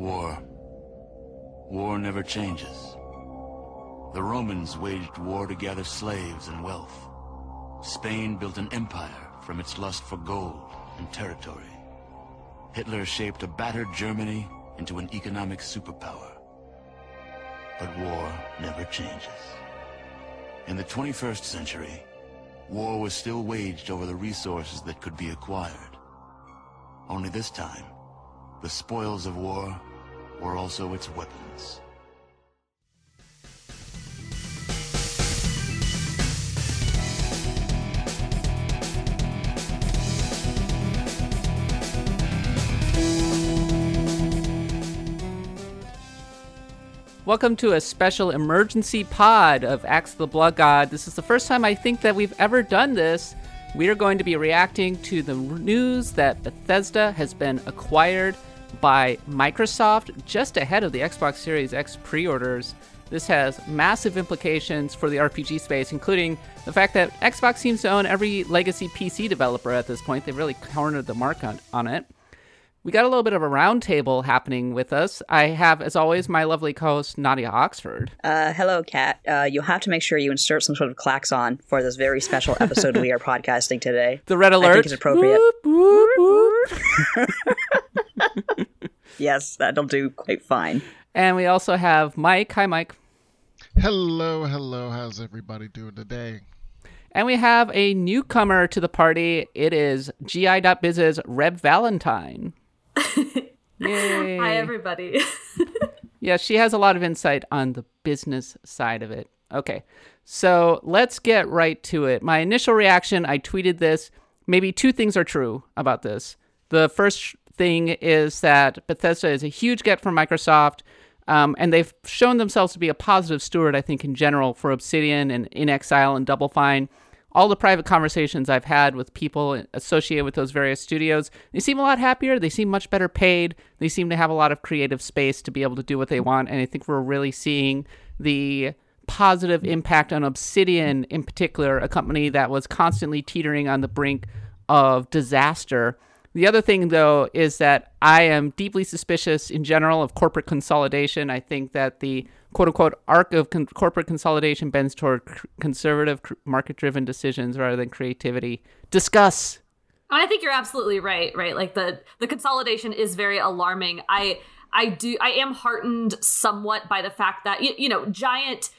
War. War never changes. The Romans waged war to gather slaves and wealth. Spain built an empire from its lust for gold and territory. Hitler shaped a battered Germany into an economic superpower. But war never changes. In the 21st century, war was still waged over the resources that could be acquired. Only this time, the spoils of war were also its weapons. Welcome to a special emergency pod of Axe the Blood God. This is the first time I think that we've ever done this. We are going to be reacting to the news that Bethesda has been acquired by Microsoft just ahead of the Xbox Series X pre orders. This has massive implications for the RPG space, including the fact that Xbox seems to own every legacy PC developer at this point. They've really cornered the mark on, on it. We got a little bit of a roundtable happening with us. I have, as always, my lovely co-host Nadia Oxford. Uh, hello, Kat. Uh, you'll have to make sure you insert some sort of klaxon for this very special episode we are podcasting today. The red alert. I think it's appropriate. yes, that'll do quite fine. And we also have Mike. Hi, Mike. Hello, hello. How's everybody doing today? And we have a newcomer to the party. It is GI.biz's Reb Valentine. Yay. Hi, everybody. yeah, she has a lot of insight on the business side of it. Okay, so let's get right to it. My initial reaction I tweeted this. Maybe two things are true about this. The first thing is that Bethesda is a huge get from Microsoft. Um, and they've shown themselves to be a positive steward, I think, in general for Obsidian and inXile and Double Fine all the private conversations I've had with people associated with those various studios, they seem a lot happier. They seem much better paid. They seem to have a lot of creative space to be able to do what they want. And I think we're really seeing the positive impact on Obsidian in particular, a company that was constantly teetering on the brink of disaster. The other thing, though, is that I am deeply suspicious in general of corporate consolidation. I think that the quote unquote arc of con- corporate consolidation bends toward c- conservative, c- market driven decisions rather than creativity. Discuss. I think you're absolutely right. Right, like the the consolidation is very alarming. I I do I am heartened somewhat by the fact that you, you know giant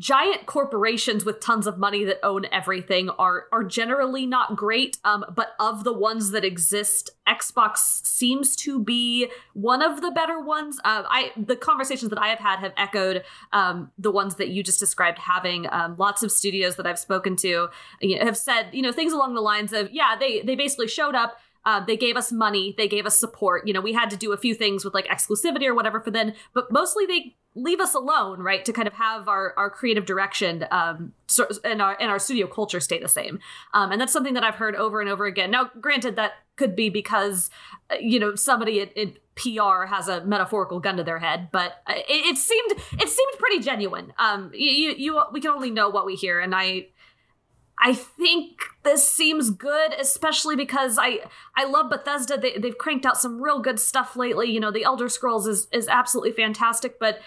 giant corporations with tons of money that own everything are are generally not great um, but of the ones that exist xbox seems to be one of the better ones. Uh, i the conversations that i have had have echoed um, the ones that you just described having um, lots of studios that i've spoken to you know, have said you know things along the lines of yeah they they basically showed up uh, they gave us money, they gave us support. You know, we had to do a few things with like exclusivity or whatever for them, but mostly they leave us alone, right, to kind of have our our creative direction um, so, and our and our studio culture stay the same. Um, and that's something that I've heard over and over again. Now, granted, that could be because uh, you know somebody in, PR has a metaphorical gun to their head, but uh, it, it seemed it seemed pretty genuine. Um, you, you we can only know what we hear, and I I think this seems good, especially because I I love Bethesda. They, they've cranked out some real good stuff lately. You know, the Elder Scrolls is is absolutely fantastic, but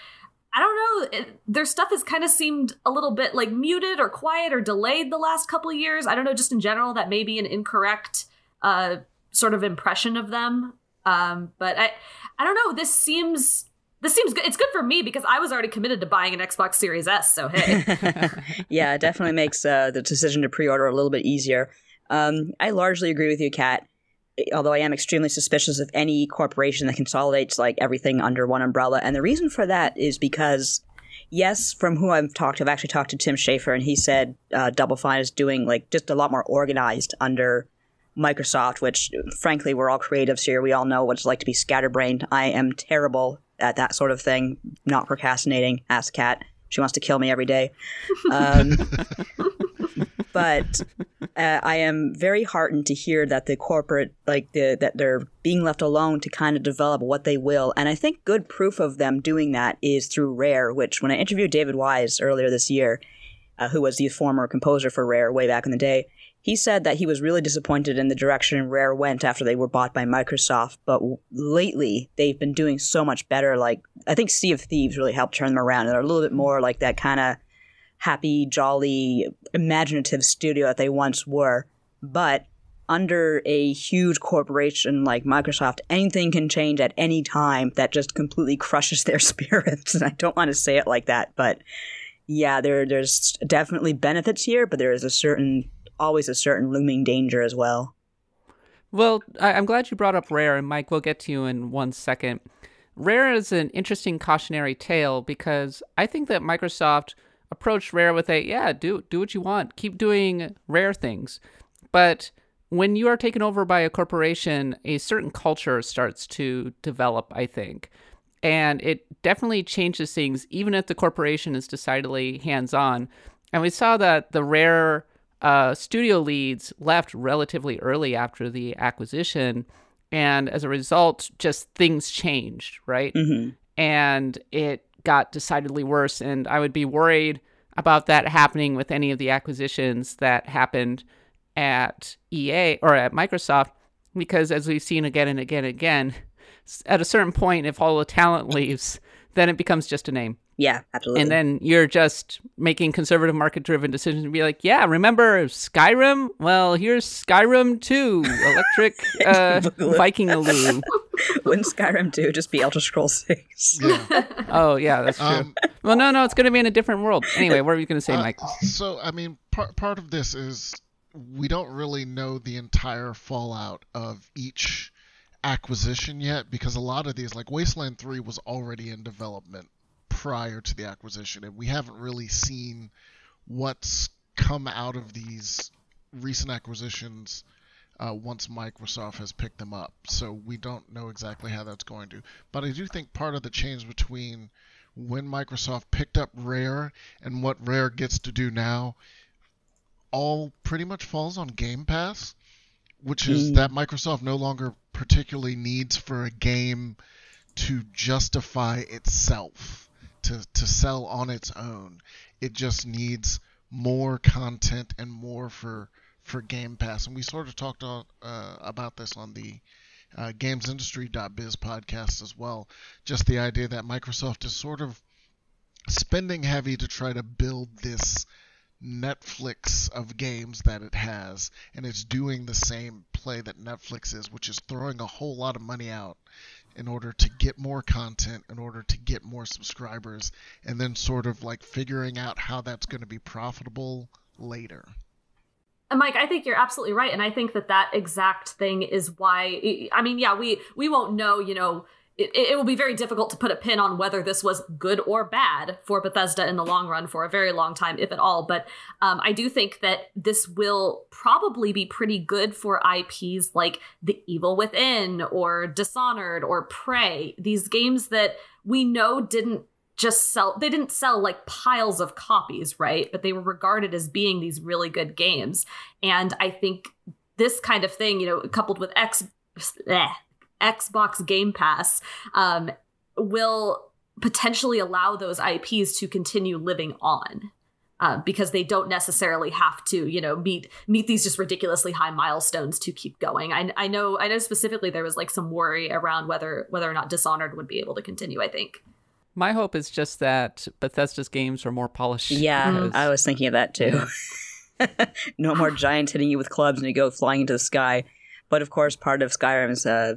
I don't know. It, their stuff has kind of seemed a little bit like muted or quiet or delayed the last couple of years. I don't know. Just in general, that may be an incorrect uh, sort of impression of them. Um, but I I don't know. This seems this seems good. It's good for me because I was already committed to buying an Xbox Series S. So hey, yeah, it definitely makes uh, the decision to pre-order a little bit easier. Um, I largely agree with you, Kat. Although I am extremely suspicious of any corporation that consolidates like everything under one umbrella, and the reason for that is because, yes, from who I've talked to, I've actually talked to Tim Schafer, and he said uh, Double Fine is doing like just a lot more organized under Microsoft, which frankly, we're all creatives here. We all know what it's like to be scatterbrained. I am terrible at that sort of thing, not procrastinating. Ask Kat. She wants to kill me every day. Um, but uh, I am very heartened to hear that the corporate, like the that they're being left alone to kind of develop what they will. And I think good proof of them doing that is through Rare, which when I interviewed David Wise earlier this year, uh, who was the former composer for Rare way back in the day, he said that he was really disappointed in the direction Rare went after they were bought by Microsoft, but lately they've been doing so much better. Like, I think Sea of Thieves really helped turn them around. They're a little bit more like that kind of happy, jolly, imaginative studio that they once were. But under a huge corporation like Microsoft, anything can change at any time that just completely crushes their spirits. And I don't want to say it like that, but yeah, there there's definitely benefits here, but there is a certain always a certain looming danger as well. Well, I- am glad you brought up Rare, and Mike, we'll get to you in one second. Rare is an interesting cautionary tale because I think that Microsoft approached Rare with a yeah, do do what you want, keep doing Rare things, but when you are taken over by a corporation, a certain culture starts to develop. I think, and it definitely changes things, even if the corporation is decidedly hands on. And we saw that the Rare uh, studio leads left relatively early after the acquisition. And as a result, just things changed, right? Mm-hmm. And it got decidedly worse. And I would be worried about that happening with any of the acquisitions that happened at EA or at Microsoft, because as we've seen again and again and again, at a certain point, if all the talent leaves, then it becomes just a name. Yeah, absolutely. And then you're just making conservative market driven decisions and be like, yeah, remember Skyrim? Well, here's Skyrim 2, Electric uh, Vikingaloo. Wouldn't Skyrim 2 just be Elder Scrolls 6? Yeah. oh, yeah, that's true. Um, well, no, no, it's going to be in a different world. Anyway, what are you going to say, uh, Mike? So, I mean, part, part of this is we don't really know the entire fallout of each acquisition yet because a lot of these, like Wasteland 3, was already in development prior to the acquisition, and we haven't really seen what's come out of these recent acquisitions uh, once Microsoft has picked them up. So we don't know exactly how that's going to. But I do think part of the change between when Microsoft picked up Rare and what Rare gets to do now all pretty much falls on Game Pass, which is mm. that Microsoft no longer particularly needs for a game to justify itself to, to sell on its own. It just needs more content and more for for Game Pass. And we sort of talked on, uh, about this on the uh, GamesIndustry.biz podcast as well. Just the idea that Microsoft is sort of spending heavy to try to build this Netflix of games that it has, and it's doing the same play that Netflix is, which is throwing a whole lot of money out in order to get more content, in order to get more subscribers, and then sort of like figuring out how that's going to be profitable later. And Mike, I think you're absolutely right, and I think that that exact thing is why. I mean, yeah, we we won't know, you know, it, it, will be very difficult to put a pin on whether this was good or bad for Bethesda in the long run for a very long time, if at all. But um, I do think that this will probably be pretty good for IPs like The Evil Within or Dishonored or Prey, these games that we know didn't just sell they didn't sell like piles of copies right? But they were regarded as being these really good games. And i think this kind of thing you know coupled with x eh, Xbox Game Pass um, will potentially allow those IPs to continue living on. Uh, because they don't necessarily have to, you know, meet meet these just ridiculously high milestones to keep going. I, I know I know specifically there was like some worry around whether whether or not Dishonored would be able to continue. I think. My hope is just that Bethesda's games are more polished. Yeah, because... I was thinking of that too. no more giants hitting you with clubs and you go flying into the sky. But of course, part of Skyrim's uh, uh,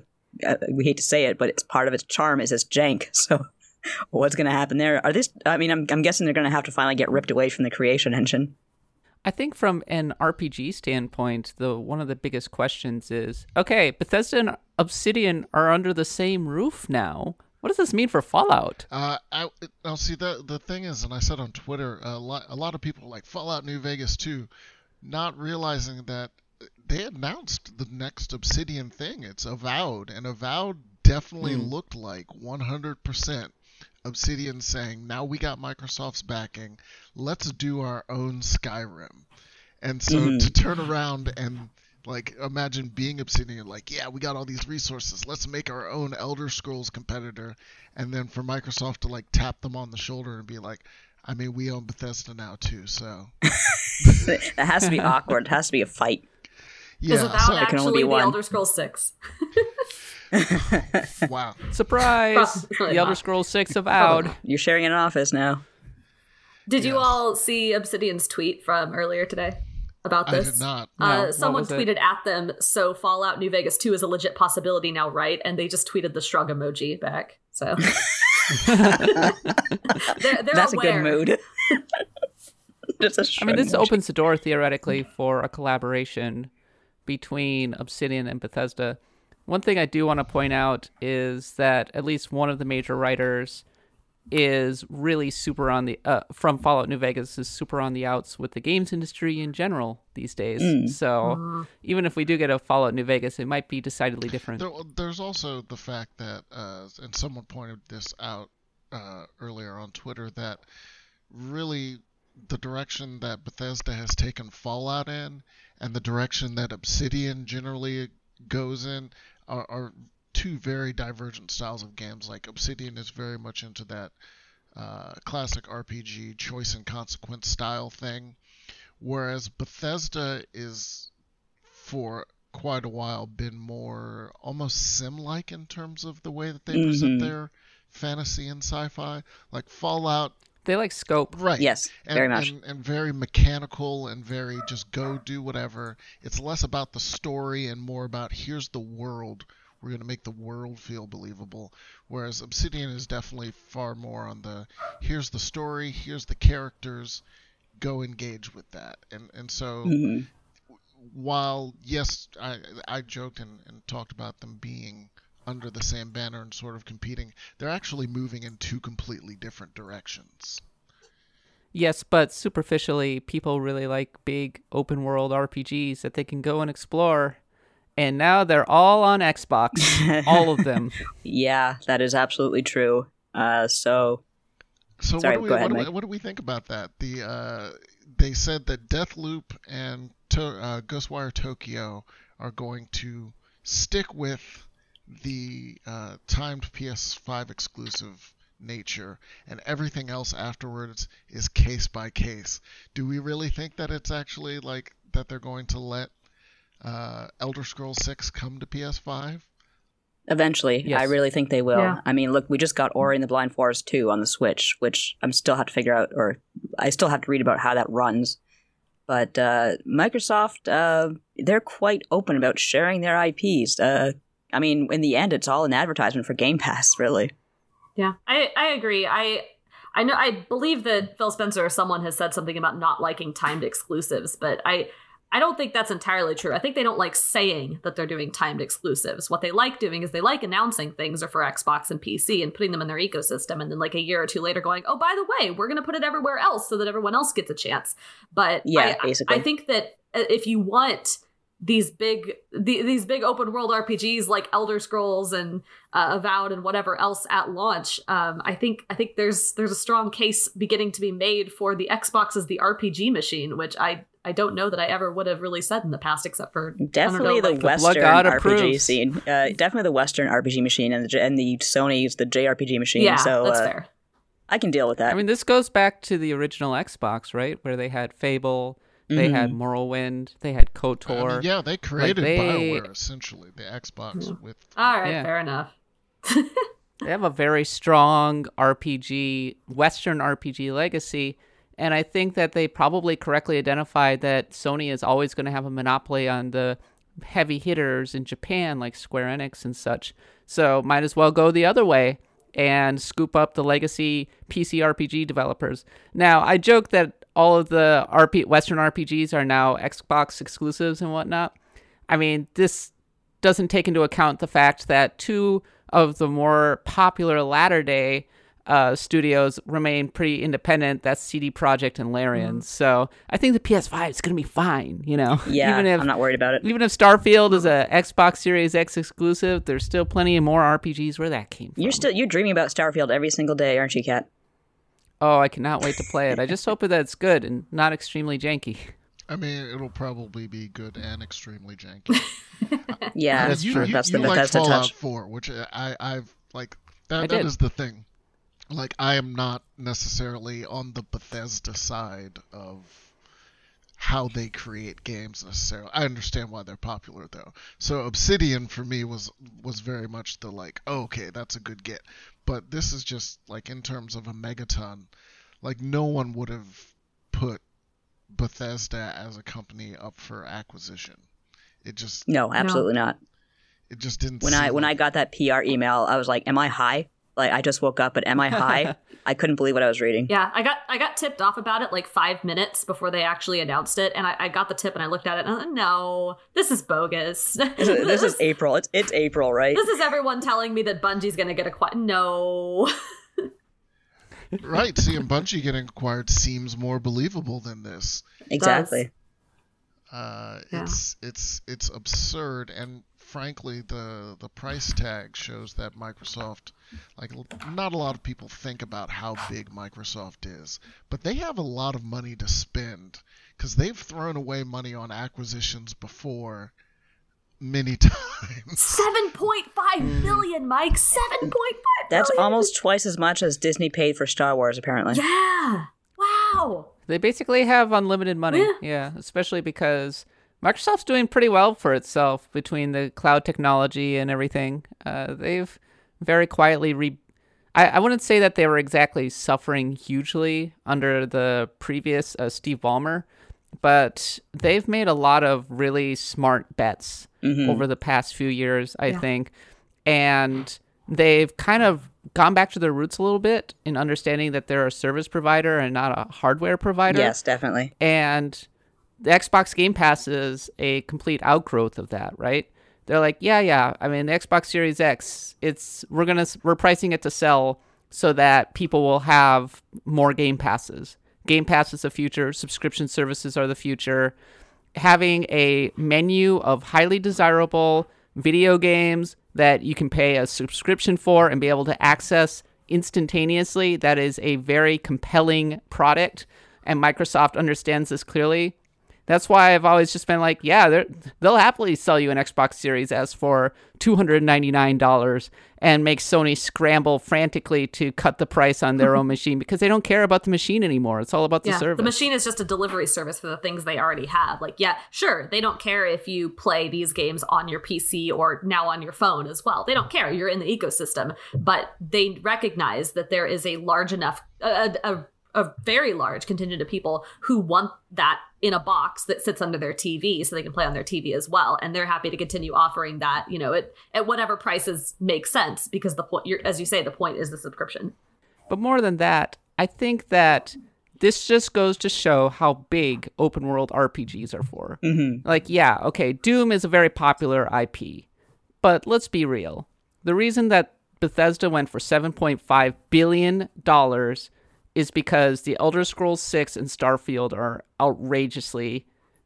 we hate to say it, but it's part of its charm is its jank. So what's going to happen there? Are this? I mean, I'm, I'm guessing they're going to have to finally get ripped away from the creation engine. I think from an RPG standpoint, the one of the biggest questions is, okay, Bethesda and Obsidian are under the same roof now. What does this mean for Fallout? Uh, I, will see the the thing is, and I said on Twitter, a lot a lot of people like Fallout New Vegas too, not realizing that they announced the next Obsidian thing. It's Avowed, and Avowed definitely mm. looked like 100% Obsidian saying, "Now we got Microsoft's backing. Let's do our own Skyrim." And so mm-hmm. to turn around and like imagine being Obsidian, like, yeah, we got all these resources. Let's make our own Elder Scrolls competitor, and then for Microsoft to like tap them on the shoulder and be like, I mean, we own Bethesda now too, so that has to be awkward. It has to be a fight. Yeah. Is Avowed so, can only actually be the one. Elder Scrolls Six? wow. Surprise! Probably the Elder not. Scrolls Six Avowed. You're sharing an office now. Did you all see Obsidian's tweet from earlier today about this? I this? did not. No, Uh, someone was it? tweeted at them, so Fallout New Vegas 2 is a legit possibility now, right? And they just tweeted the shrug emoji back. So they're, they're That's aware. a good mood. Just a I mean, this emoji. opens the door theoretically for a collaboration between Obsidian and Bethesda. One thing I do want to point out is that at least one of the major writers is really super on the uh, from Fallout New Vegas is super on the outs with the games industry in general these days. So even if we do get a Fallout New Vegas, it might be decidedly different. There, there's also the fact that, uh, and someone pointed this out uh, earlier on Twitter, that really the direction that Bethesda has taken Fallout in and the direction that Obsidian generally goes in are, are two very divergent styles of games. Like Obsidian is very much into that uh, classic RPG choice and consequence style thing, whereas Bethesda is for quite a while been more almost sim-like in terms of the way that they present Mhm. their fantasy and sci-fi. Like Fallout They like scope. Right. Yes, and, very much. And, and very mechanical and very just go do whatever. It's less about the story and more about here's the world. We're going to make the world feel believable. Whereas Obsidian is definitely far more on the here's the story, here's the characters, go engage with that. And and so Mhm. while yes, I I joked and, and talked about them being under the same banner and sort of competing, they're actually moving in two completely different directions. Yes, but superficially, people really like big open world RPGs that they can go and explore. And now they're all on Xbox, all of them. Yeah, that is absolutely true. Uh, so So Sorry, what do we go ahead, what, do we, what do we think about that? The uh, they said that Deathloop and to, uh, Ghostwire Tokyo are going to stick with the uh, timed PS5 exclusive nature, and everything else afterwards is case by case. Do we really think that it's actually like that they're going to let uh, Elder Scrolls 6 come to PS5? eventually, I really think they will. Yeah. I mean, look, we just got Ori and the Blind Forest 2 on the Switch, which I'm still have to figure out, or I still have to read about how that runs. But uh, Microsoft, uh, they're quite open about sharing their IPs. Uh, I mean, in the end, it's all an advertisement for Game Pass, really. Yeah, I, I agree. I I know I believe that Phil Spencer or someone has said something about not liking timed exclusives, but I I don't think that's entirely true. I think they don't like saying that they're doing timed exclusives. What they like doing is they like announcing things are for Xbox and PC and putting them in their ecosystem and then like a year or two later going, "Oh, by the way, we're going to put it everywhere else so that everyone else gets a chance." But Yeah, I, basically. I think that uh, if you want these big the, these big open world RPGs like Elder Scrolls and uh, Avowed and whatever else at launch, um, I think I think there's there's a strong case beginning to be made for the Xbox as the RPG machine, which I I don't know that I ever would have really said in the past, except for Definitely know, the like, Western God RPG approves. scene. Uh, definitely the Western RPG machine, and the, J- and the Sony's the JRPG machine. yeah, so that's uh, fair. I can deal with that. I mean, this goes back to the original Xbox, right? Where they had Fable, they had mm-hmm. Morrowind, they had I KOTOR. mean, yeah, they created they- BioWare essentially, the Xbox with All right, yeah. fair enough. They have a very strong RPG, Western RPG legacy. And I think that they probably correctly identified that Sony is always going to have a monopoly on the heavy hitters in Japan, like Square Enix and such. So might as well go the other way and scoop up the legacy PC RPG developers. Now, I joke that all of the RP Western RPGs are now Xbox exclusives and whatnot. I mean, this doesn't take into account the fact that two of the more popular latter day uh, studios remain pretty independent. That's CD Projekt and Larian. So I think the PS5 is going to be fine. You know, yeah, even if I'm not worried about it. even if Starfield is a Xbox Series X exclusive, there's still plenty of more RPGs where that came from. You're still you're dreaming about Starfield every single day, aren't you, Kat? Oh, I cannot wait to play it. I just hope that it's good and not extremely janky. I mean, it'll probably be good and extremely janky. Yeah, That's you, true. You, That's you the like Bethesda Fallout touch. 4, which I, I've like. That, I that did. is the thing. like I am not necessarily on the Bethesda side of how they create games necessarily. I understand why they're popular though. So Obsidian for me was was very much the like, oh, okay, that's a good get. But this is just like in terms of a megaton, like no one would have put Bethesda as a company up for acquisition. It just No, absolutely not. it just didn't. When I seem when I got that PR email, I was like, "Am I high?" Like I just woke up, but am I high? I couldn't believe what I was reading. Yeah, I got I got tipped off about it like five minutes before they actually announced it, and I, I got the tip and I looked at it and I was like, no, this is bogus. This is, this is April. It's it's April, right? this is everyone telling me that Bungie's gonna get acquired. No, right, seeing Bungie getting acquired seems more believable than this. Exactly. Uh, Yeah. It's it's it's absurd, and frankly, the the price tag shows that Microsoft, like, not a lot of people think about how big Microsoft is, but they have a lot of money to spend because they've thrown away money on acquisitions before, many times. seven point five hmm. billion, Mike. Seven point five. That's almost twice as much as Disney paid for Star Wars, apparently. yeah. Wow. They basically have unlimited money. Yeah. Yeah, especially because Microsoft's doing pretty well for itself between the cloud technology and everything. Uh, they've very quietly re. I, I wouldn't say that they were exactly suffering hugely under the previous uh, Steve Ballmer, but they've made a lot of really smart bets over the past few years, I Yeah. think. And they've kind of gone back to their roots a little bit in understanding that they're a service provider and not a hardware provider. Yes, definitely. And the Xbox Game Pass is a complete outgrowth of that, right? They're like, yeah, yeah. I mean, the Xbox Series X, it's we're gonna we're pricing it to sell so that people will have more Game Passes. Game Pass is the future. Subscription services are the future. Having a menu of highly desirable video games that you can pay a subscription for and be able to access instantaneously, that is a very compelling product. And Microsoft understands this clearly. That's why I've always just been like, yeah, they'll happily sell you an Xbox Series S for $299 and make Sony scramble frantically to cut the price on their own machine because they don't care about the machine anymore. It's all about the yeah, service. the machine is just a delivery service for the things they already have. Like, yeah, sure, they don't care if you play these games on your PC or now on your phone as well. They don't care. You're in the ecosystem, but they recognize that there is a large enough, a, a, a very large contingent of people who want that in a box that sits under their TV so they can play on their TV as well. And they're happy to continue offering that, you know, at, at whatever prices make sense because the point, as you say, the point is the subscription. But more than that, I think that this just goes to show how big open world RPGs are for. Mm-hmm. Like, yeah, okay, Doom is a very popular IP, but let's be real. The reason that Bethesda went for $7.5 billion is because the Elder Scrolls 6 and Starfield are outrageously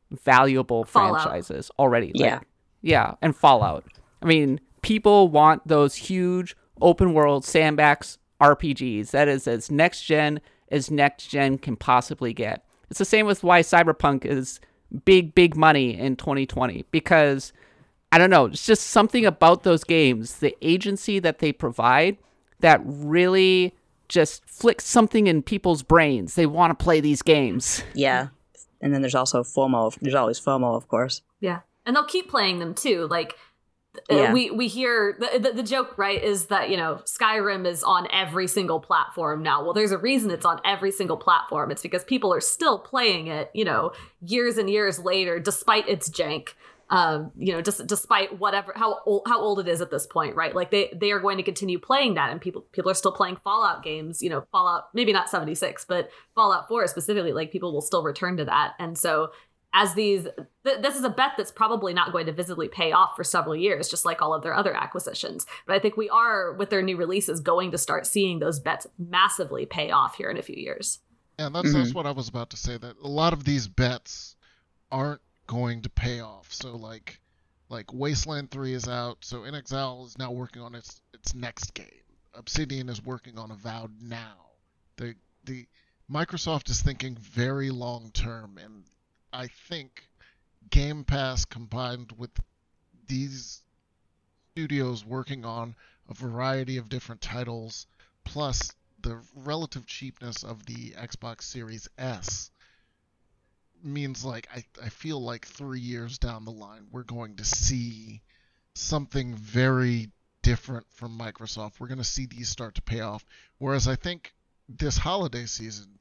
valuable Fallout. franchises already. Yeah. Like, yeah, and Fallout. I mean, people want those huge open world sandbox RPGs. That is as next gen as next gen can possibly get. It's the same with why Cyberpunk is big, big money in 2020 because I don't know, it's just something about those games, the agency that they provide that really just flicks something in people's brains. They want to play these games. Yeah. And then there's also FOMO. There's always FOMO, of course. Yeah, and they'll keep playing them too. Like uh, Yeah. we we hear the, the the joke right is that you know Skyrim is on every single platform now. Well, there's a reason it's on every single platform. It's because people are still playing it. You know, years and years later, despite its jank. Um, you know, just despite whatever how old how old it is at this point, right? Like they they are going to continue playing that, and people people are still playing Fallout games. You know, Fallout maybe not seventy six, but Fallout four specifically. Like people will still return to that, and so as these th- this is a bet that's probably not going to visibly pay off for several years just like all of their other acquisitions but i think we are with their new releases going to start seeing those bets massively pay off here in a few years And that's that's what I was about to say. That a lot of these bets aren't going to pay off. So like, like Wasteland Three is out. So inXile is now working on its its next game. Obsidian is working on Avowed now. The the Microsoft is thinking very long term, and I think Game Pass combined with these studios working on a variety of different titles, plus the relative cheapness of the Xbox Series S means like I, I feel like three years down the line we're going to see something very different from Microsoft. We're going to see these start to pay off. Whereas I think this holiday season,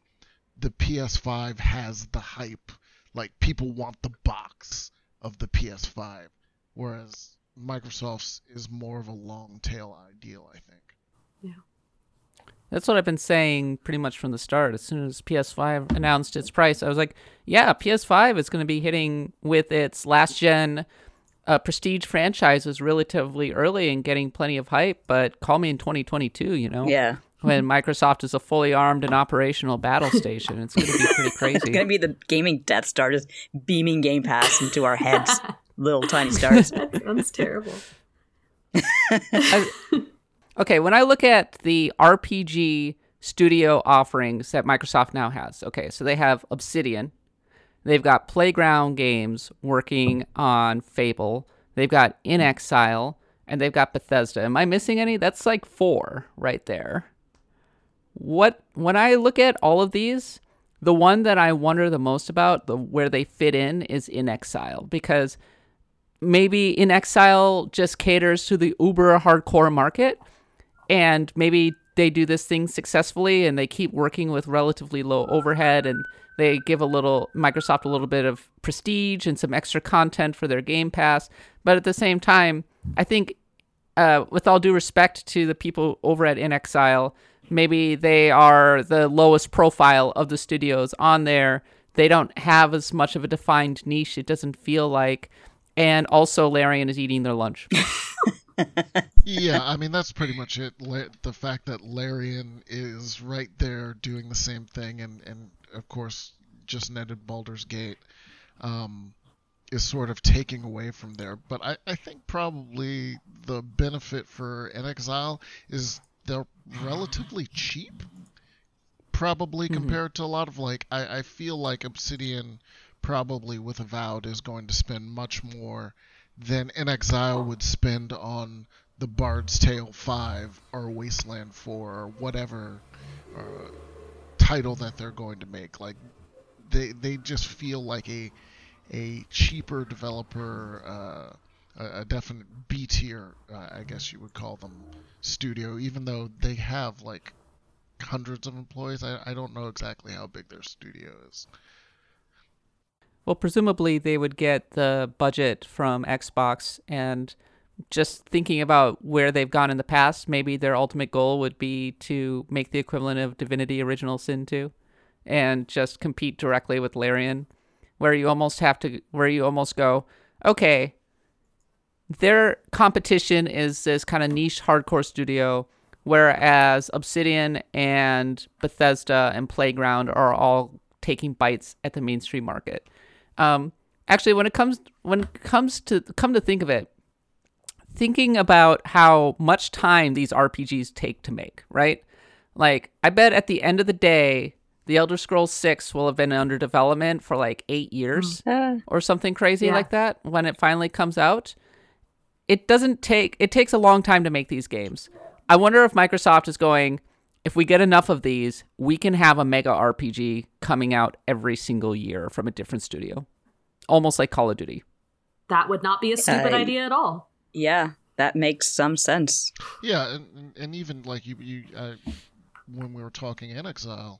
the PS5 has the hype. Like people want the box of the PS5, whereas Microsoft's is more of a long tail ideal, I think. Yeah. That's what I've been saying pretty much from the start. As soon as PS5 announced its price, I was like, yeah, PS5 is going to be hitting with its last gen uh, prestige franchises relatively early and getting plenty of hype, but call me in 2022, you know? Yeah. When Microsoft is a fully armed and operational battle station, it's going to be pretty crazy. It's going to be the gaming Death Star just beaming Game Pass into our heads. Little tiny stars. That sounds terrible. Okay, when I look at the RPG studio offerings that Microsoft now has, okay, so they have Obsidian, they've got Playground Games working on Fable, they've got inXile, and they've got Bethesda. Am I missing any? That's like four right there. What when I look at all of these, the one that I wonder the most about, the where they fit in is inXile because maybe inXile just caters to the uber hardcore market and maybe they do this thing successfully and they keep working with relatively low overhead and they give a little Microsoft a little bit of prestige and some extra content for their Game Pass. But at the same time, I think, uh, with all due respect to the people over at inXile, maybe they are the lowest profile of the studios on there. They don't have as much of a defined niche. It doesn't feel like. And also, Larian is eating their lunch. yeah, I mean that's pretty much it. The fact that Larian is right there doing the same thing, and and of course just netted Baldur's Gate, um, is sort of taking away from there. But I I think probably the benefit for Exile is they're relatively cheap, probably compared to a lot of like I I feel like Obsidian probably with Avowed is going to spend much more than inXile would spend on the Bard's Tale 5 or Wasteland 4 or whatever uh, title that they're going to make. Like they they just feel like a a cheaper developer, uh, a, definite B tier, uh, I guess you would call them, studio. Even though they have like hundreds of employees, I I don't know exactly how big their studio is. Well, presumably they would get the budget from Xbox and just thinking about where they've gone in the past, maybe their ultimate goal would be to make the equivalent of Divinity Original Sin 2 and just compete directly with Larian, where you almost have to, where you almost go, okay, their competition is this kind of niche hardcore studio, whereas Obsidian and Bethesda and Playground are all taking bites at the mainstream market. Um, actually, when it comes when it comes to come to think of it, thinking about how much time these RPGs take to make, right? Like, I bet at the end of the day, The Elder Scrolls 6 will have been under development for like eight years Uh, or something crazy Yeah. like that when it finally comes out. It doesn't take, it takes a long time to make these games. I wonder if Microsoft is going, if we get enough of these, we can have a mega RPG coming out every single year from a different studio. Almost like Call of Duty. That would not be a stupid I- idea at all. yeah, that makes some sense. Yeah, and, and- and even like you, you uh, when we were talking inXile,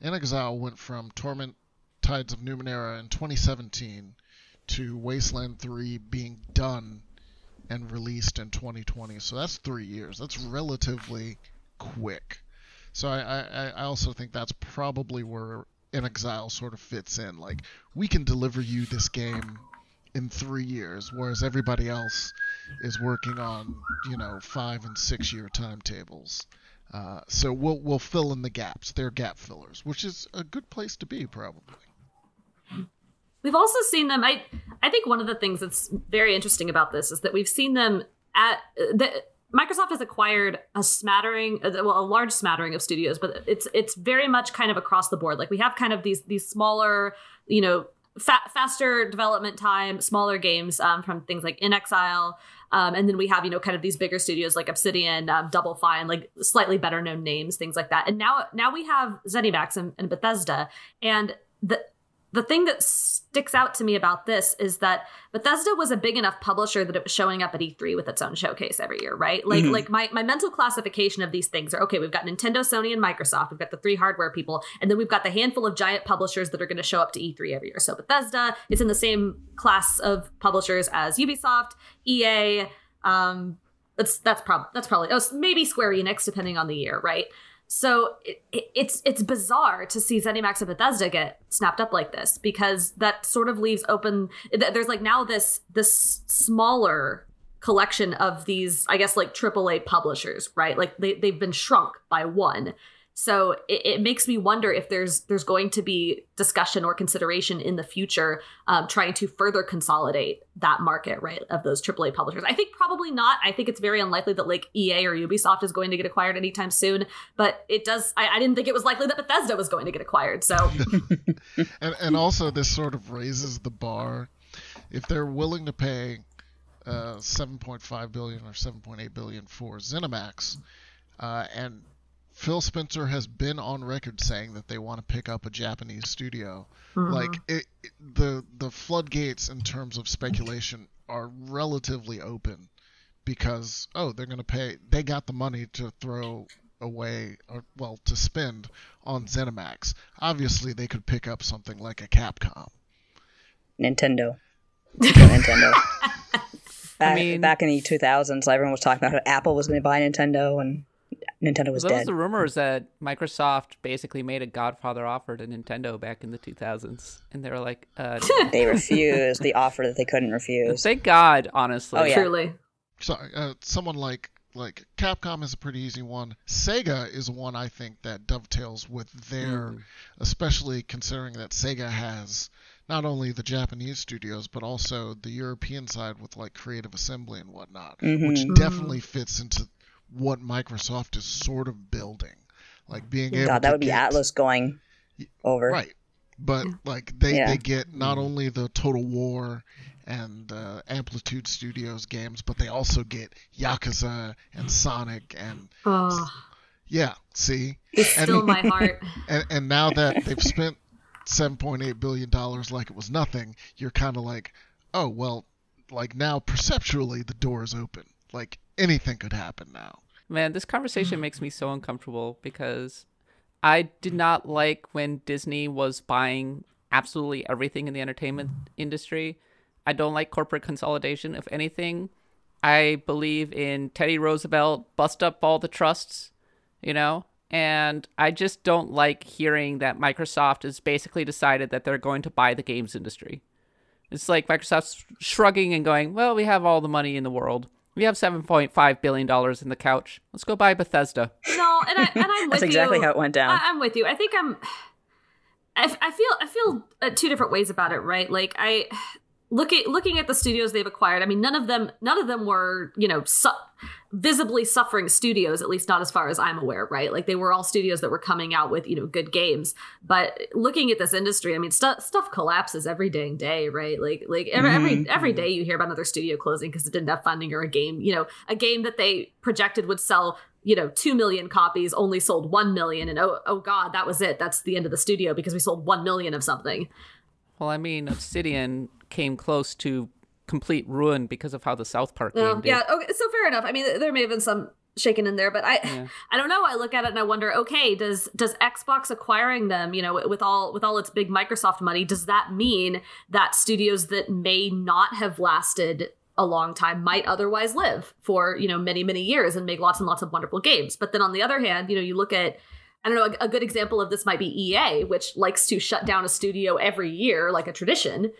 in Exile went from Torment Tides of Numenera in 2017 to Wasteland 3 being done and released in 2020. So that's three years. That's relatively quick. So I, I, I also think that's probably where inXile sort of fits in. Like we can deliver you this game in three years, whereas everybody else is working on you know five and six year timetables. Uh, so we'll we'll fill in the gaps. They're gap fillers, which is a good place to be, probably. We've also seen them. I I think one of the things that's very interesting about this is that we've seen them at the Microsoft has acquired a smattering, uh, well, a large smattering of studios, but it's it's very much kind of across the board. Like we have kind of these these smaller, you know, fa- faster development time, smaller games um, from things like inXile. Um, and then we have, you know, kind of these bigger studios like Obsidian, um, Double Fine, like slightly better known names, things like that. And now, now we have ZeniMax and, and Bethesda, and the the thing that sticks out to me about this is that Bethesda was a big enough publisher that it was showing up at E3 with its own showcase every year, right? Like, mm-hmm. like my my mental classification of these things are okay. We've got Nintendo, Sony, and Microsoft. We've got the three hardware people, and then we've got the handful of giant publishers that are going to show up to E3 every year. So Bethesda is in the same class of publishers as Ubisoft, EA. Um, that's that's probably that's probably oh, maybe Square Enix, depending on the year, right? So it, it, it's it's bizarre to see ZeniMax and Bethesda get snapped up like this because that sort of leaves open. There's like now this this smaller collection of these, I guess, like AAA publishers, right? Like they they've been shrunk by one. So it, it, makes me wonder if there's there's going to be discussion or consideration in the future um, trying to further consolidate that market, right, of those AAA publishers. I think probably not. I think it's very unlikely that like EA or Ubisoft is going to get acquired anytime soon. But it does. I, I didn't think it was likely that Bethesda was going to get acquired. So, and and also this sort of raises the bar. If they're willing to pay uh, 7.5 billion or 7.8 billion for ZeniMax, uh, and Phil Spencer has been on record saying that they want to pick up a Japanese studio. Mm-hmm. Like it, it, the the floodgates in terms of speculation are relatively open because oh they're going to pay they got the money to throw away or well to spend on ZeniMax. Obviously they could pick up something like a Capcom. Nintendo. Nintendo. Back, I mean, back in the 2000s, everyone was talking about how Apple was going to buy Nintendo, and Nintendo was well, dead. was the rumors that Microsoft basically made a Godfather offer to Nintendo back in the 2000s, and they were like, uh, they refused the offer that they couldn't refuse. Thank God, honestly. Oh, yeah. Truly. Sorry, uh, someone like like Capcom is a pretty easy one. Sega is one I think that dovetails with their, mm. especially considering that Sega has not only the Japanese studios but also the European side with like Creative Assembly and whatnot, mm-hmm. which definitely fits into what Microsoft is sort of building, like being able. God, that would get, be Atlus going over. Right, but like they yeah. they get not only the Total War and uh, Amplitude Studios games, but they also get Yakuza and Sonic and. Oh. Yeah, see, it's and, still my heart. And, and now that they've spent seven point eight billion dollars like it was nothing, you're kind of like, oh well, like now perceptually the door is open. Like anything could happen now. Man, this conversation hmm. makes me so uncomfortable because I did not like when Disney was buying absolutely everything in the entertainment industry. I don't like corporate consolidation. If anything, I believe in Teddy Roosevelt, bust up all the trusts, you know? And I just don't like hearing that Microsoft has basically decided that they're going to buy the games industry. It's like Microsoft's shrugging and going, well, we have all the money in the world. We have seven point five billion dollars in the couch. Let's go buy Bethesda. No, and I and I'm with you. That's exactly you. how it went down. I, am with you. I think I'm. I, I feel I feel uh, two different ways about it, right? Like I looking looking at the studios they've acquired. I mean, none of them none of them were you know su- visibly suffering studios, at least not as far as I'm aware, right? Like they were all studios that were coming out with you know good games. But looking at this industry, I mean, stuff stuff collapses every dang day, right? Like like every mm-hmm. every, every day you hear about another studio closing because it didn't have funding or a game, you know, a game that they projected would sell you know 2 million copies only sold 1 million and oh oh god that was it that's the end of the studio because we sold 1 million of something well i mean obsidian came close to complete ruin because of how the South Park game did. Yeah, okay, so fair enough. I mean, there may have been some shaken in there, but I yeah. I don't know. I look at it and I wonder, okay, does does Xbox acquiring them, you know, with all with all its big Microsoft money, does that mean that studios that may not have lasted a long time might otherwise live for, you know, many many years and make lots and lots of wonderful games. But then on the other hand, you know, you look at I don't know, a, a good example of this might be EA, which likes to shut down a studio every year like a tradition.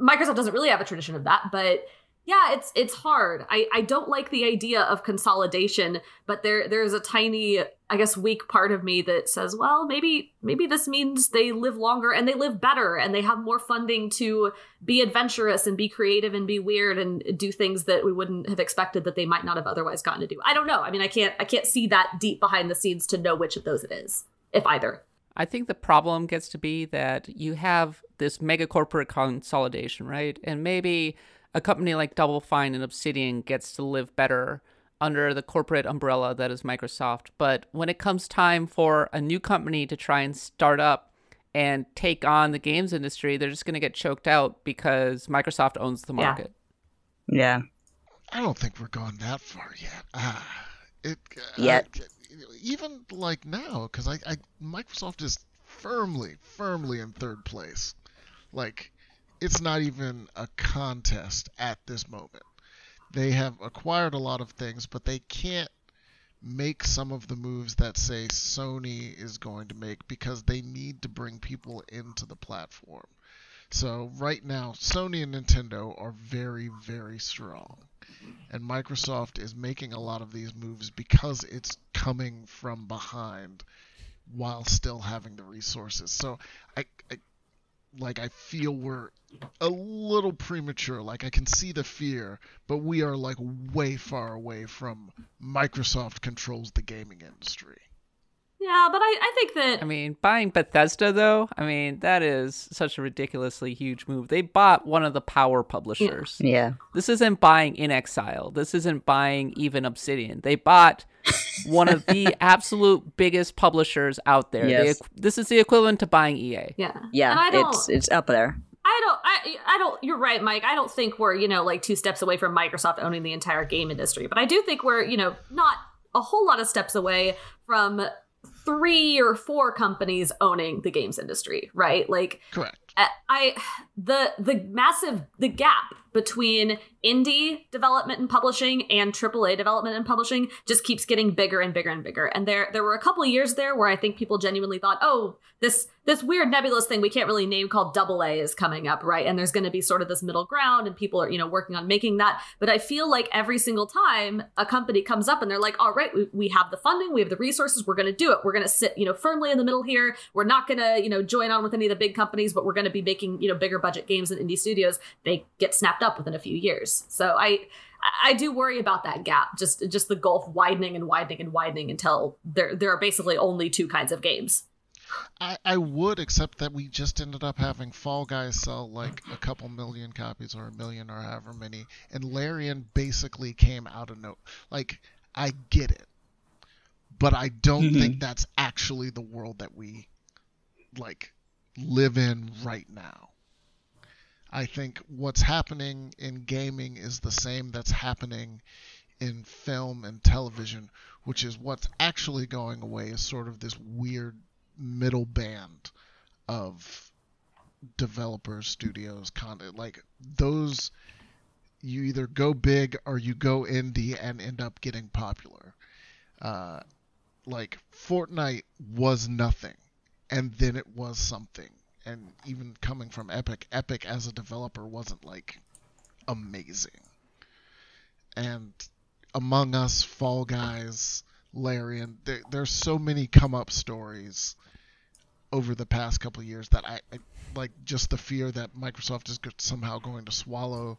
Microsoft doesn't really have a tradition of that, but yeah, it's it's hard. I I don't like the idea of consolidation, but there there's a tiny I guess weak part of me that says, well, maybe maybe this means they live longer and they live better and they have more funding to be adventurous and be creative and be weird and do things that we wouldn't have expected that they might not have otherwise gotten to do. I don't know. I mean, I can't I can't see that deep behind the scenes to know which of those it is, if either. I think the problem gets to be that you have this mega corporate consolidation, right? And maybe a company like Double Fine and Obsidian gets to live better under the corporate umbrella that is Microsoft. But when it comes time for a new company to try and start up and take on the games industry, they're just going to get choked out because Microsoft owns the market. Yeah. yeah. I don't think we're going that far yet. Ah, it uh, Yet. I- even like now, because I, I Microsoft is firmly, firmly in third place. Like, it's not even a contest at this moment. They have acquired a lot of things, but they can't make some of the moves that say Sony is going to make because they need to bring people into the platform. So right now, Sony and Nintendo are very, very strong. And Microsoft is making a lot of these moves because it's coming from behind while still having the resources. So I, I like I feel we're a little premature. Like I can see the fear, but we are like way far away from Microsoft controls the gaming industry. Yeah, but I, I think that I mean, buying Bethesda, though, I mean, that is such a ridiculously huge move. They bought one of the power publishers. Yeah. This isn't buying inXile. This isn't buying even Obsidian. They bought one of the absolute biggest publishers out there. Yes. equ- this is the equivalent to buying EA. yeah, Yeah. and I don't, It's it's up there. I don't, I, I don't. You're right, Mike. I don't think we're you know like two steps away from Microsoft owning the entire game industry, but I do think we're you know not a whole lot of steps away from three or four companies owning the games industry, right? Like Correct. I- I the the massive the gap between indie development and publishing and AAA development and publishing just keeps getting bigger and bigger and bigger. And there there were a couple years there where I think people genuinely thought, "Oh, this this weird nebulous thing we can't really name called double A is coming up, right? And there's going to be sort of this middle ground and people are, you know, working on making that. But I feel like every single time a company comes up and they're like, "All right, we, we have the funding, we have the resources, we're going to do it. We're going to sit, you know, firmly in the middle here. We're not going to, you know, join on with any of the big companies, but we're going to be making, you know, bigger budget games and indie studios." They get snapped up within a few years. So I I do worry about that gap, just just the gulf widening and widening and widening until there there are basically only two kinds of games. I, I would, except that we just ended up having Fall Guys sell like a couple million copies or a million or however many, and Larian basically came out of no. Like, I get it, but I don't Mhm. think that's actually the world that we like live in right now. I think what's happening in gaming is the same that's happening in film and television, which is what's actually going away is sort of this weird middle band of developers, studios, content. Like those, you either go big or you go indie and end up getting popular. Uh, like Fortnite was nothing, and then it was something. And even coming from Epic, Epic as a developer wasn't like amazing. And Among Us, Fall Guys, Larian, there, there's so many come up stories over the past couple years that I, I like just the fear that Microsoft is somehow going to swallow.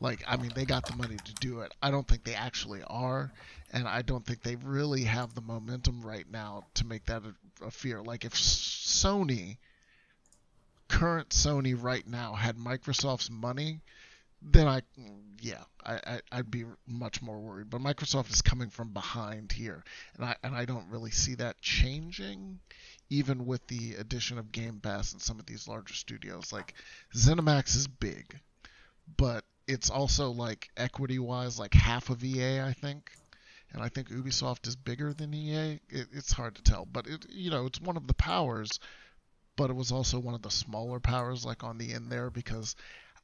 Like, I mean, they got the money to do it. I don't think they actually are, and I don't think they really have the momentum right now to make that a, a fear. Like, if Sony, current Sony right now, had Microsoft's money, then I, yeah, I, I I'd be much more worried. But Microsoft is coming from behind here, and I and I don't really see that changing, even with the addition of Game Pass and some of these larger studios. Like ZeniMax is big, but it's also like equity wise, like half of EA, I think. And I think Ubisoft is bigger than EA. It, it's hard to tell, but it you know it's one of the powers, but it was also one of the smaller powers, like on the end there, because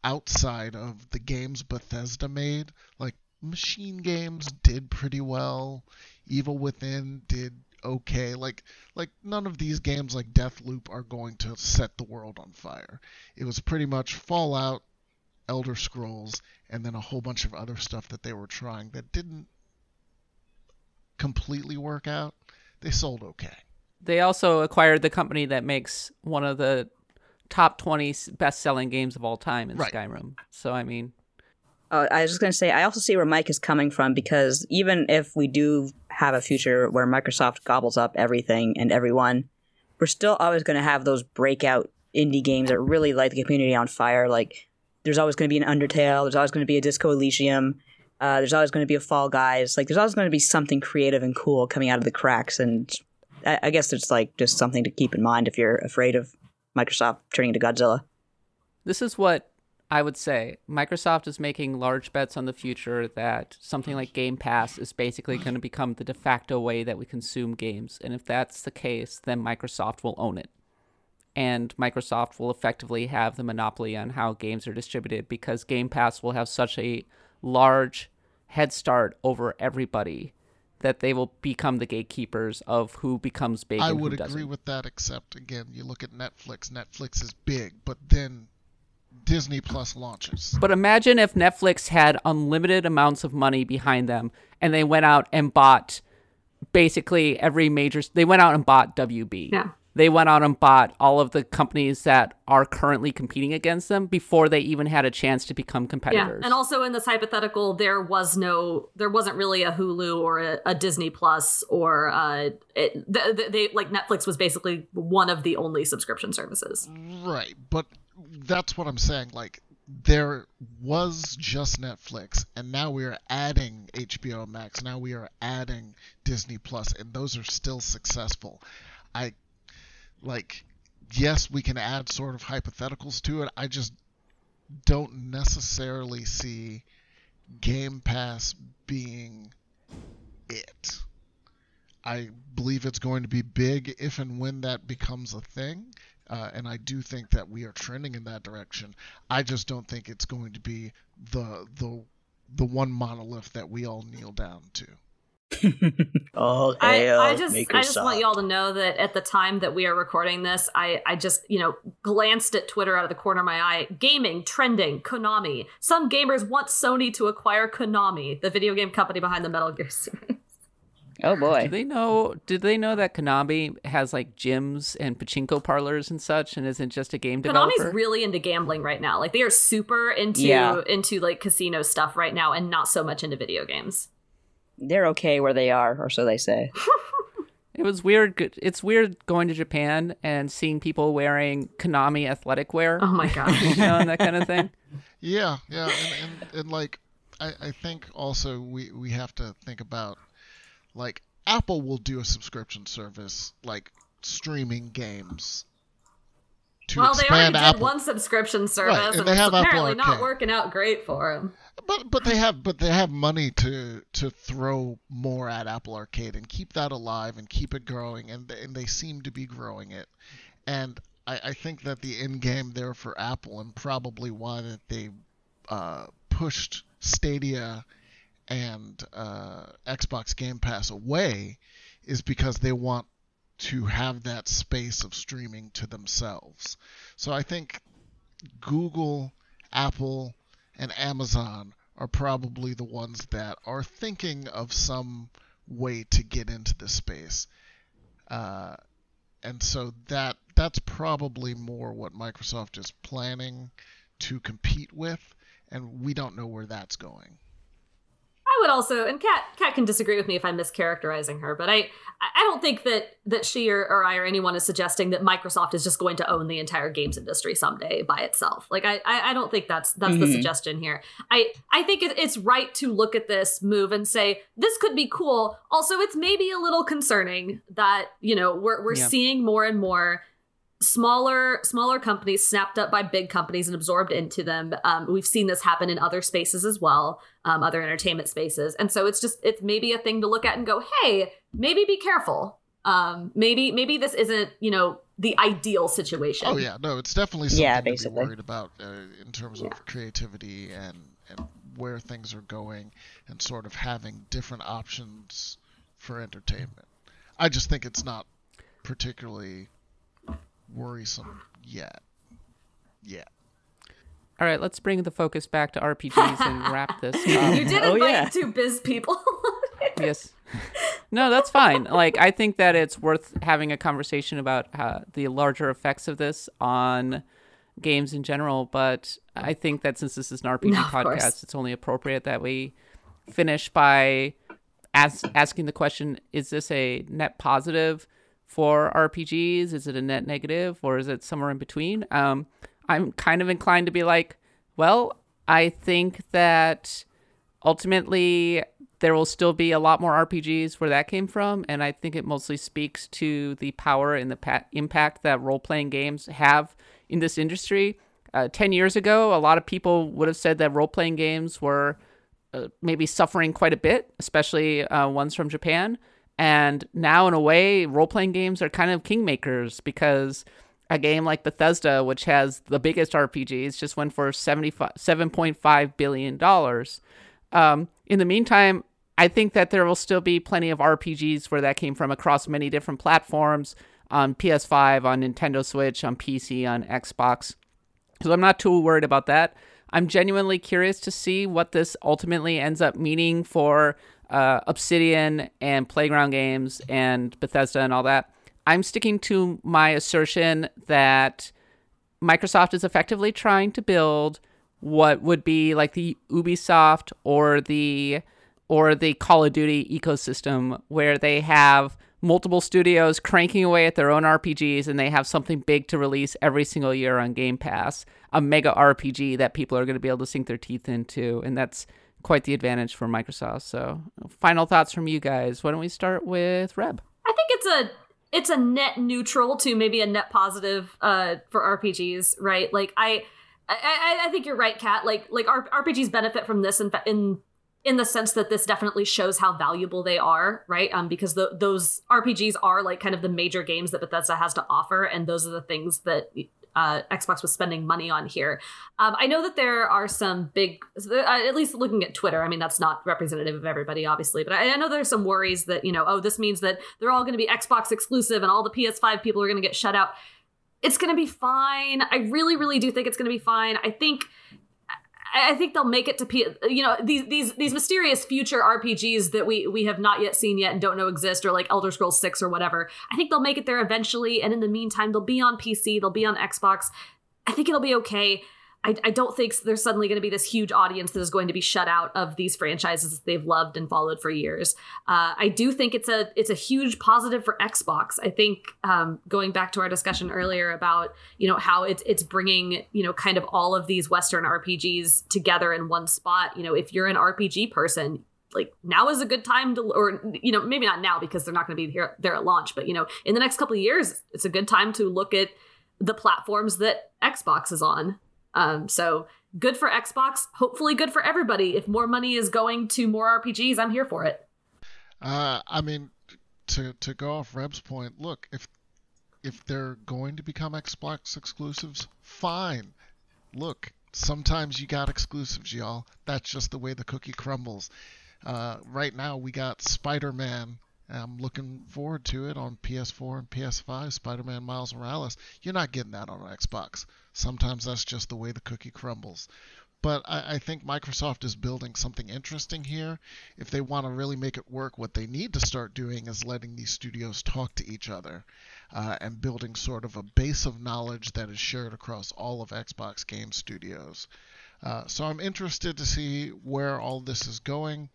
outside of the games Bethesda made, like Machine Games did pretty well, Evil Within did okay. Like like none of these games like Deathloop are going to set the world on fire. It was pretty much Fallout, Elder Scrolls, and then a whole bunch of other stuff that they were trying that didn't completely work out. They sold okay. They also acquired the company that makes one of the top 20 best selling games of all time in Right. Skyrim. So, I mean, Uh, I was just going to say, I also see where Mike is coming from because even if we do have a future where Microsoft gobbles up everything and everyone, we're still always going to have those breakout indie games that really light the community on fire. Like there's always going to be an Undertale. There's always going to be a Disco Elysium. Uh, there's always going to be a Fall Guys. Like there's always going to be something creative and cool coming out of the cracks. And I, guess it's like just something to keep in mind if you're afraid of Microsoft turning into Godzilla. This is what I would say. Microsoft is making large bets on the future that something like Game Pass is basically going to become the de facto way that we consume games. And if that's the case, then Microsoft will own it. And Microsoft will effectively have the monopoly on how games are distributed because Game Pass will have such a large head start over everybody that they will become the gatekeepers of who becomes big. I and would who agree doesn't. with that, except again, you look at Netflix. Netflix is big, but then Disney Plus launches. But imagine if Netflix had unlimited amounts of money behind them and they went out and bought basically every major they went out and bought WB. Yeah. They went out and bought all of the companies that are currently competing against them before they even had a chance to become competitors. Yeah, competitors. and also in this hypothetical, there was no, there wasn't really a Hulu or a, a Disney Plus or uh, it, th- th- they like Netflix was basically one of the only subscription services. Right, but that's what I'm saying. Like, there was just Netflix, and now we are adding HBO Max. Now we are adding Disney Plus, and those are still successful. I like, yes, we can add sort of hypotheticals to it. I just don't necessarily see Game Pass being it. I believe it's going to be big if and when that becomes a thing. Uh, and I do think that we are trending in that direction. I just don't think it's going to be the the the one monolith that we all kneel down to. Oh, I, I just I just Microsoft. want y'all to know that at the time that we are recording this, I I just you know glanced at Twitter out of the corner of my eye. Gaming trending Konami. Some gamers want Sony to acquire Konami, the video game company behind the Metal Gear series. Oh boy. Do they know? Did they know that Konami has like gyms and pachinko parlors and such, and isn't just a game developer? Konami's really into gambling right now. Like they are super into Yeah. into like casino stuff right now, and not so much into video games. They're okay where they are, or so they say. It was weird. It's weird going to Japan and seeing people wearing Konami athletic wear, Oh my god. you know, and that kind of thing. Yeah, yeah, and, and, and like I, I think also we we have to think about like Apple will do a subscription service like streaming games to well, they already expand did Apple. one subscription service, Right, and and, they it's have Apple apparently not working out great for them. But but they have but they have money to to throw more at Apple Arcade and keep that alive and keep it growing and and they seem to be growing it. And I, I think that the end game there for Apple and probably why that they uh, pushed Stadia and uh, Xbox Game Pass away is because they want to have that space of streaming to themselves. So I think Google, Apple, and Amazon are probably the ones that are thinking of some way to get into this space. Uh, and so that that's probably more what Microsoft is planning to compete with, and we don't know where that's going. Would also, and Kat, Kat can disagree with me if I'm mischaracterizing her, but I, I don't think that that she or, or I or anyone is suggesting that Microsoft is just going to own the entire games industry someday by itself. Like, I, I, I don't think that's that's the Mhm. suggestion here. I, I think it, it's right to look at this move and say this could be cool. Also, it's maybe a little concerning that you know we're we're Yeah. seeing more and more smaller smaller companies snapped up by big companies and absorbed into them. Um, we've seen this happen in other spaces as well um, other entertainment spaces. And so it's just it's maybe a thing to look at and go hey maybe be careful. Um, maybe maybe this isn't you know the ideal situation. Oh yeah, no, it's definitely something Yeah, to be worried about uh, in terms of creativity and and where things are going, and sort of having different options for entertainment. I just think it's not particularly worrisome yet. Yeah. All right, let's bring the focus back to RPGs and wrap this you up. did Oh, invite yeah. two biz people yes. No, that's fine. Like, I think that it's worth having a conversation about uh, the larger effects of this on games in general. But I think that since this is an RPG No, of course. podcast, it's only appropriate that we finish by as- asking the question: Is this a net positive for RPGs? Is it a net negative or is it somewhere in between? Um, I'm kind of inclined to be like, well, I think that ultimately there will still be a lot more RPGs where that came from, and I think it mostly speaks to the power and the pa- impact that role playing games have in this industry. Uh, 10 years ago, a lot of people would have said that role playing games were uh, maybe suffering quite a bit, especially uh, ones from Japan. And now, in a way, role playing games are kind of kingmakers because a game like Bethesda, which has the biggest RPGs, just went for $7.5 billion. Um, in the meantime, I think that there will still be plenty of RPGs where that came from across many different platforms on PS5, on Nintendo Switch, on PC, on Xbox. So I'm not too worried about that. I'm genuinely curious to see what this ultimately ends up meaning for uh, Obsidian and Playground Games and Bethesda and all that. I'm sticking to my assertion that Microsoft is effectively trying to build what would be like the Ubisoft or the or the Call of Duty ecosystem where they have multiple studios cranking away at their own RPGs and they have something big to release every single year on Game Pass, a mega RPG that people are going to be able to sink their teeth into. And that's quite the advantage for Microsoft. So, final thoughts from you guys. Why don't we start with Reb? I think it's a it's a net neutral to maybe a net positive uh, for RPGs, right? Like I, I, I think you're right, Kat. Like like RPGs benefit from this in in in the sense that this definitely shows how valuable they are, right? Um, because the, those RPGs are like kind of the major games that Bethesda has to offer, and those are the things that uh, Xbox was spending money on here. Um, I know that there are some big, uh, at least looking at Twitter. I mean, that's not representative of everybody, obviously, but I, I know there's some worries that you know, oh, this means that they're all going to be Xbox exclusive, and all the PS5 people are going to get shut out. It's going to be fine. I really, really do think it's going to be fine. I think I think they'll make it to P- you know these these these mysterious future RPGs that we we have not yet seen yet and don't know exist or like Elder Scrolls 6 or whatever. I think they'll make it there eventually and in the meantime they'll be on PC, they'll be on Xbox. I think it'll be okay. I, I don't think there's suddenly going to be this huge audience that is going to be shut out of these franchises that they've loved and followed for years. Uh, I do think it's a it's a huge positive for Xbox. I think um, going back to our discussion earlier about you know how it's it's bringing you know kind of all of these Western RPGs together in one spot. You know, if you're an RPG person, like now is a good time to or you know maybe not now because they're not going to be here there at launch but you know in the next couple of years it's a good time to look at the platforms that xbox is on um, so good for Xbox. Hopefully, good for everybody. If more money is going to more RPGs, I'm here for it. Uh, I mean, to to go off Reb's point, look if if they're going to become Xbox exclusives, fine. Look, sometimes you got exclusives, y'all. That's just the way the cookie crumbles. Uh, right now, we got Spider-Man. I'm looking forward to it on PS4 and PS5. Spider-Man Miles Morales. You're not getting that on Xbox. Sometimes that's just the way the cookie crumbles. But I, I think Microsoft is building something interesting here. If they want to really make it work, what they need to start doing is letting these studios talk to each other uh, and building sort of a base of knowledge that is shared across all of Xbox game studios. Uh, so I'm interested to see where all this is going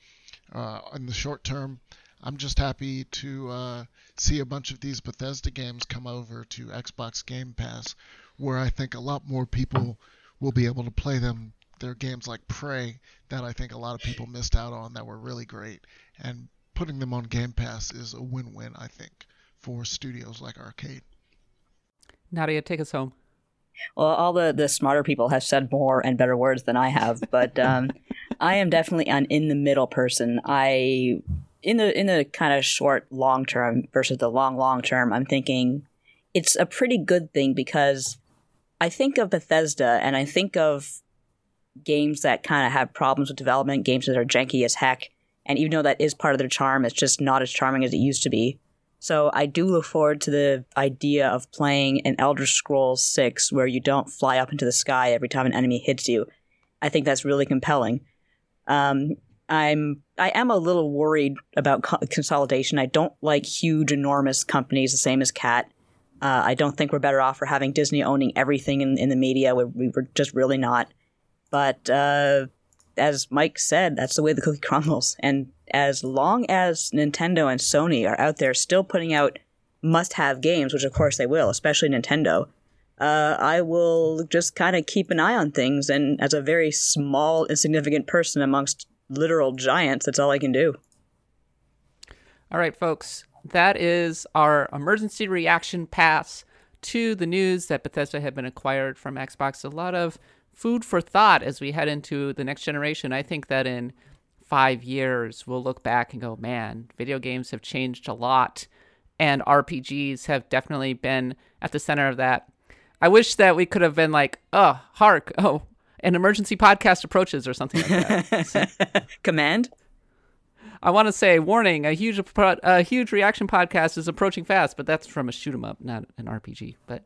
uh, in the short term. I'm just happy to uh, see a bunch of these Bethesda games come over to Xbox Game Pass, where I think a lot more people will be able to play them. There are games like Prey that I think a lot of people missed out on that were really great, and putting them on Game Pass is a win-win, I think, for studios like Arkane. Nadia, take us home. Well, all the, the smarter people have said more and better words than I have, but um, I am definitely an in the middle person. I in the in the kind of short long term versus the long long term, I'm thinking it's a pretty good thing because I think of Bethesda and I think of games that kind of have problems with development, games that are janky as heck. And even though that is part of their charm, it's just not as charming as it used to be. So I do look forward to the idea of playing an Elder Scrolls 6 where you don't fly up into the sky every time an enemy hits you. I think that's really compelling. Um, I'm I am a little worried about co- consolidation. I don't like huge, enormous companies the same as Kat. Uh, I don't think we're better off for having Disney owning everything in, in the media. We, we were just really not. But uh, as Mike said, that's the way the cookie crumbles. And as long as Nintendo and Sony are out there still putting out must have games, which of course they will, especially Nintendo, uh, I will just kind of keep an eye on things. And as a very small, insignificant person amongst literal giants, that's all I can do. All right, folks, that is our emergency reaction pass to the news that Bethesda had been acquired from Xbox. A lot of food for thought as we head into the next generation. I think that in five years, we'll look back and go, man, video games have changed a lot. And RPGs have definitely been at the center of that. I wish that we could have been like, oh, hark, oh, an emergency podcast approaches or something like that. Command? I want to say, warning: a huge, a huge reaction podcast is approaching fast, but that's from a shoot 'em up, not an RPG. But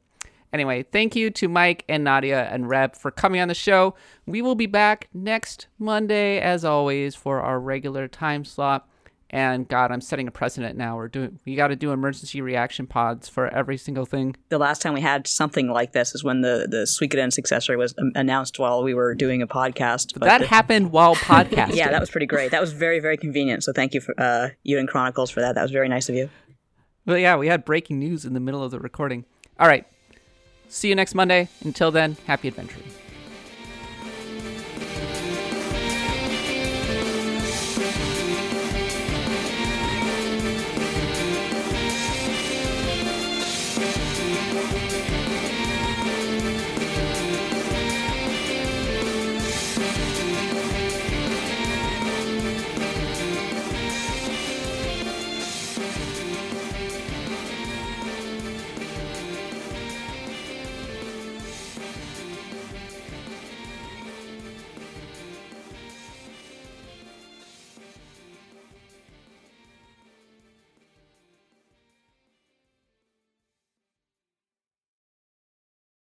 anyway, thank you to Mike and Nadia and Reb for coming on the show. We will be back next Monday, as always, for our regular time slot. And God, I'm setting a precedent now. We're doing, we got to do emergency reaction pods for every single thing. The last time we had something like this is when the the Suikoden successor was um, announced while we were doing a podcast. But that the- happened while podcasting. yeah, that was pretty great. That was very very convenient. So thank you for uh, Eiyuden Chronicles for that. That was very nice of you. Well, yeah, we had breaking news in the middle of the recording. All right. See you next Monday. Until then, happy adventuring.